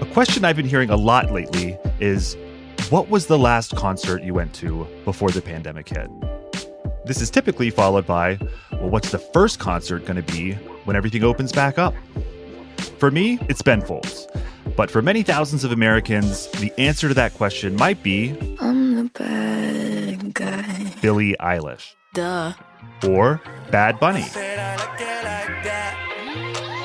A question I've been hearing a lot lately is what was the last concert you went to before the pandemic hit? This is typically followed by, well, what's the first concert going to be when everything opens back up? For me, it's Ben Folds. But for many thousands of Americans, the answer to that question might be I'm the bad guy. Billie Eilish. Duh. Or Bad Bunny.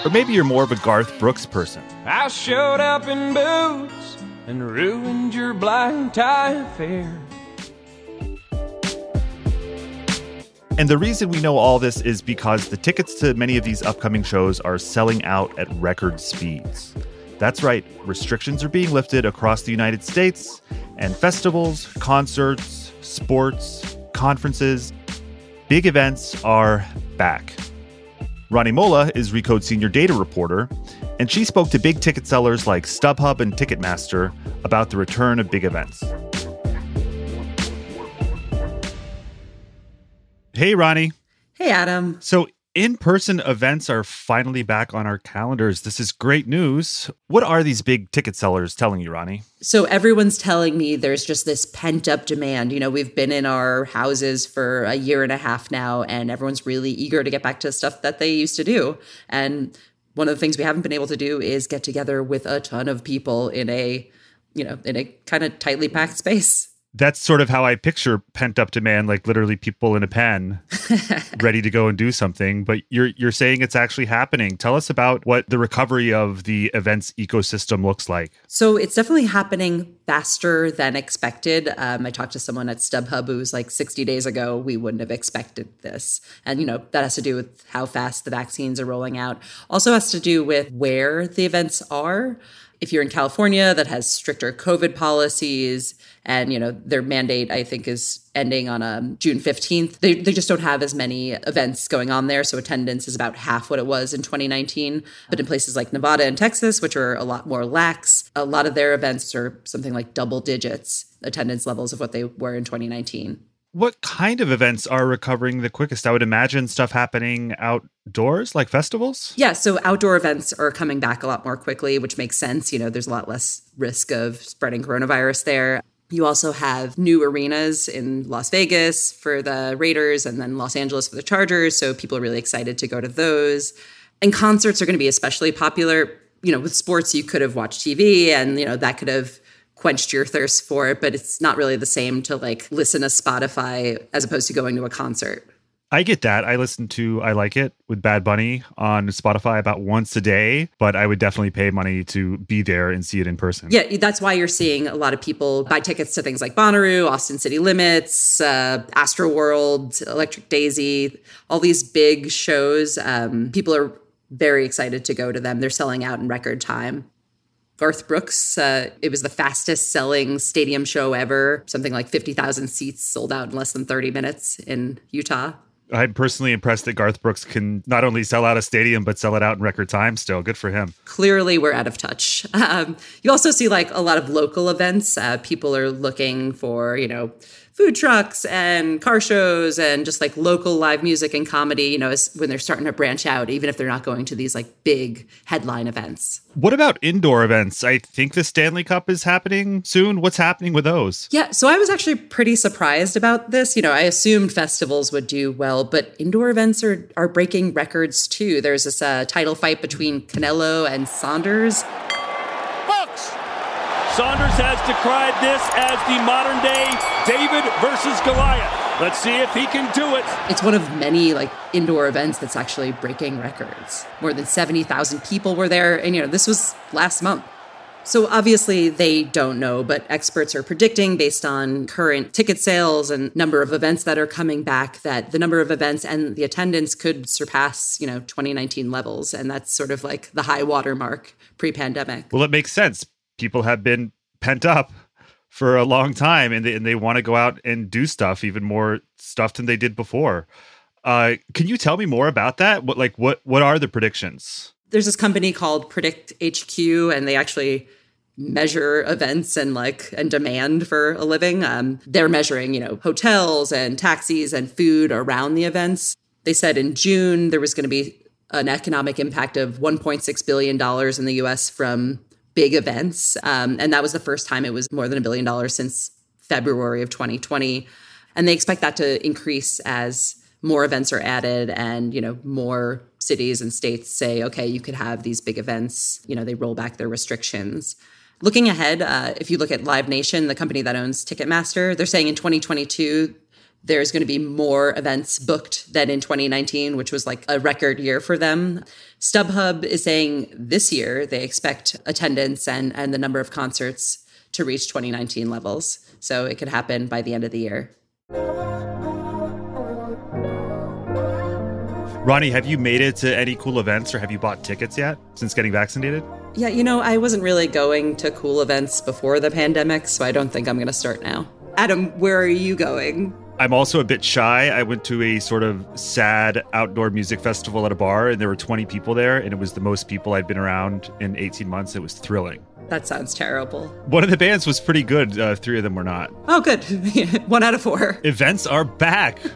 Or maybe you're more of a Garth Brooks person. I showed up in boots and ruined your blind tie affair. And the reason we know all this is because the tickets to many of these upcoming shows are selling out at record speeds. That's right, restrictions are being lifted across the United States, and festivals, concerts, sports, conferences, big events are back. Rani Molla is Recode senior data reporter, and she spoke to big ticket sellers like StubHub and Ticketmaster about the return of big events. Hey, Rani. Hey, Adam. So, in person events are finally back on our calendars. This is great news. What are these big ticket sellers telling you, Rani? So, everyone's telling me there's just this pent up demand. You know, we've been in our houses for a year and a half now, and everyone's really eager to get back to stuff that they used to do. And one of the things we haven't been able to do is get together with a ton of people in a, you know, in a kind of tightly packed space. That's sort of how I picture pent up demand, like literally people in a pen ready to go and do something. But you're you're saying it's actually happening. Tell us about what the recovery of the events ecosystem looks like. So it's definitely happening faster than expected. Um, I talked to someone at StubHub who was like 60 days ago, we wouldn't have expected this. And, you know, that has to do with how fast the vaccines are rolling out. Also has to do with where the events are. If you're in California, that has stricter COVID policies, and you know their mandate, I think, is ending on um, June 15th. They they just don't have as many events going on there, so attendance is about half what it was in 2019. But in places like Nevada and Texas, which are a lot more lax, a lot of their events are something like double digits attendance levels of what they were in 2019. What kind of events are recovering the quickest? I would imagine stuff happening outdoors, like festivals. Yeah, so outdoor events are coming back a lot more quickly, which makes sense. You know, there's a lot less risk of spreading coronavirus there. You also have new arenas in Las Vegas for the Raiders and then Los Angeles for the Chargers. So people are really excited to go to those. And concerts are going to be especially popular. You know, with sports, you could have watched TV and, you know, that could have quenched your thirst for it, but it's not really the same to like listen to Spotify as opposed to going to a concert. I get that. I listen to I Like It with Bad Bunny on Spotify about once a day, but I would definitely pay money to be there and see it in person. Yeah, that's why you're seeing a lot of people buy tickets to things like Bonnaroo, Austin City Limits, uh, Astro World, Electric Daisy, all these big shows. Um, people are very excited to go to them. They're selling out in record time. Garth Brooks, uh, it was the fastest selling stadium show ever. Something like 50,000 seats sold out in less than 30 minutes in Utah. I'm personally impressed that Garth Brooks can not only sell out a stadium, but sell it out in record time still. Good for him. Clearly, we're out of touch. Um, you also see like a lot of local events. Uh, people are looking for, you know, food trucks and car shows and just like local live music and comedy, you know, when they're starting to branch out, even if they're not going to these like big headline events. What about indoor events? I think the Stanley Cup is happening soon. What's happening with those? Yeah, so I was actually pretty surprised about this. You know, I assumed festivals would do well, but indoor events are are breaking records too. There's this uh, title fight between Canelo and Saunders. Saunders has decried this as the modern day David versus Goliath. Let's see if he can do it. It's one of many like indoor events that's actually breaking records. More than 70,000 people were there and you know, this was last month. So obviously they don't know, but experts are predicting based on current ticket sales and number of events that are coming back that the number of events and the attendance could surpass, you know, 2019 levels and that's sort of like the high water mark pre-pandemic. Well, it makes sense people have been pent up for a long time and they, and they want to go out and do stuff even more stuff than they did before. Uh, can you tell me more about that? What like what what are the predictions? There's this company called predict hq and they actually measure events and like and demand for a living. Um, they're measuring you know hotels and taxis and food around the events. They said in June there was going to be an economic impact of $1.6 billion in the US from big events. Um, and that was the first time it was more than a billion dollars since February of 2020. And they expect that to increase as more events are added and you know more cities and states say okay you could have these big events you know they roll back their restrictions looking ahead uh, if you look at live nation the company that owns ticketmaster they're saying in 2022 there's going to be more events booked than in 2019 which was like a record year for them stubhub is saying this year they expect attendance and and the number of concerts to reach 2019 levels so it could happen by the end of the year Rani, have you made it to any cool events or have you bought tickets yet since getting vaccinated? Yeah, you know, I wasn't really going to cool events before the pandemic, so I don't think I'm going to start now. Adam, where are you going? I'm also a bit shy. I went to a sort of sad outdoor music festival at a bar, and there were 20 people there, and it was the most people I'd been around in 18 months. It was thrilling. That sounds terrible. One of the bands was pretty good, uh, three of them were not. Oh, good. One out of four. Events are back.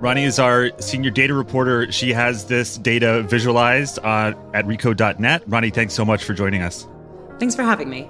Rani is our senior data reporter. She has this data visualized uh, at recode.net. Rani, thanks so much for joining us. Thanks for having me.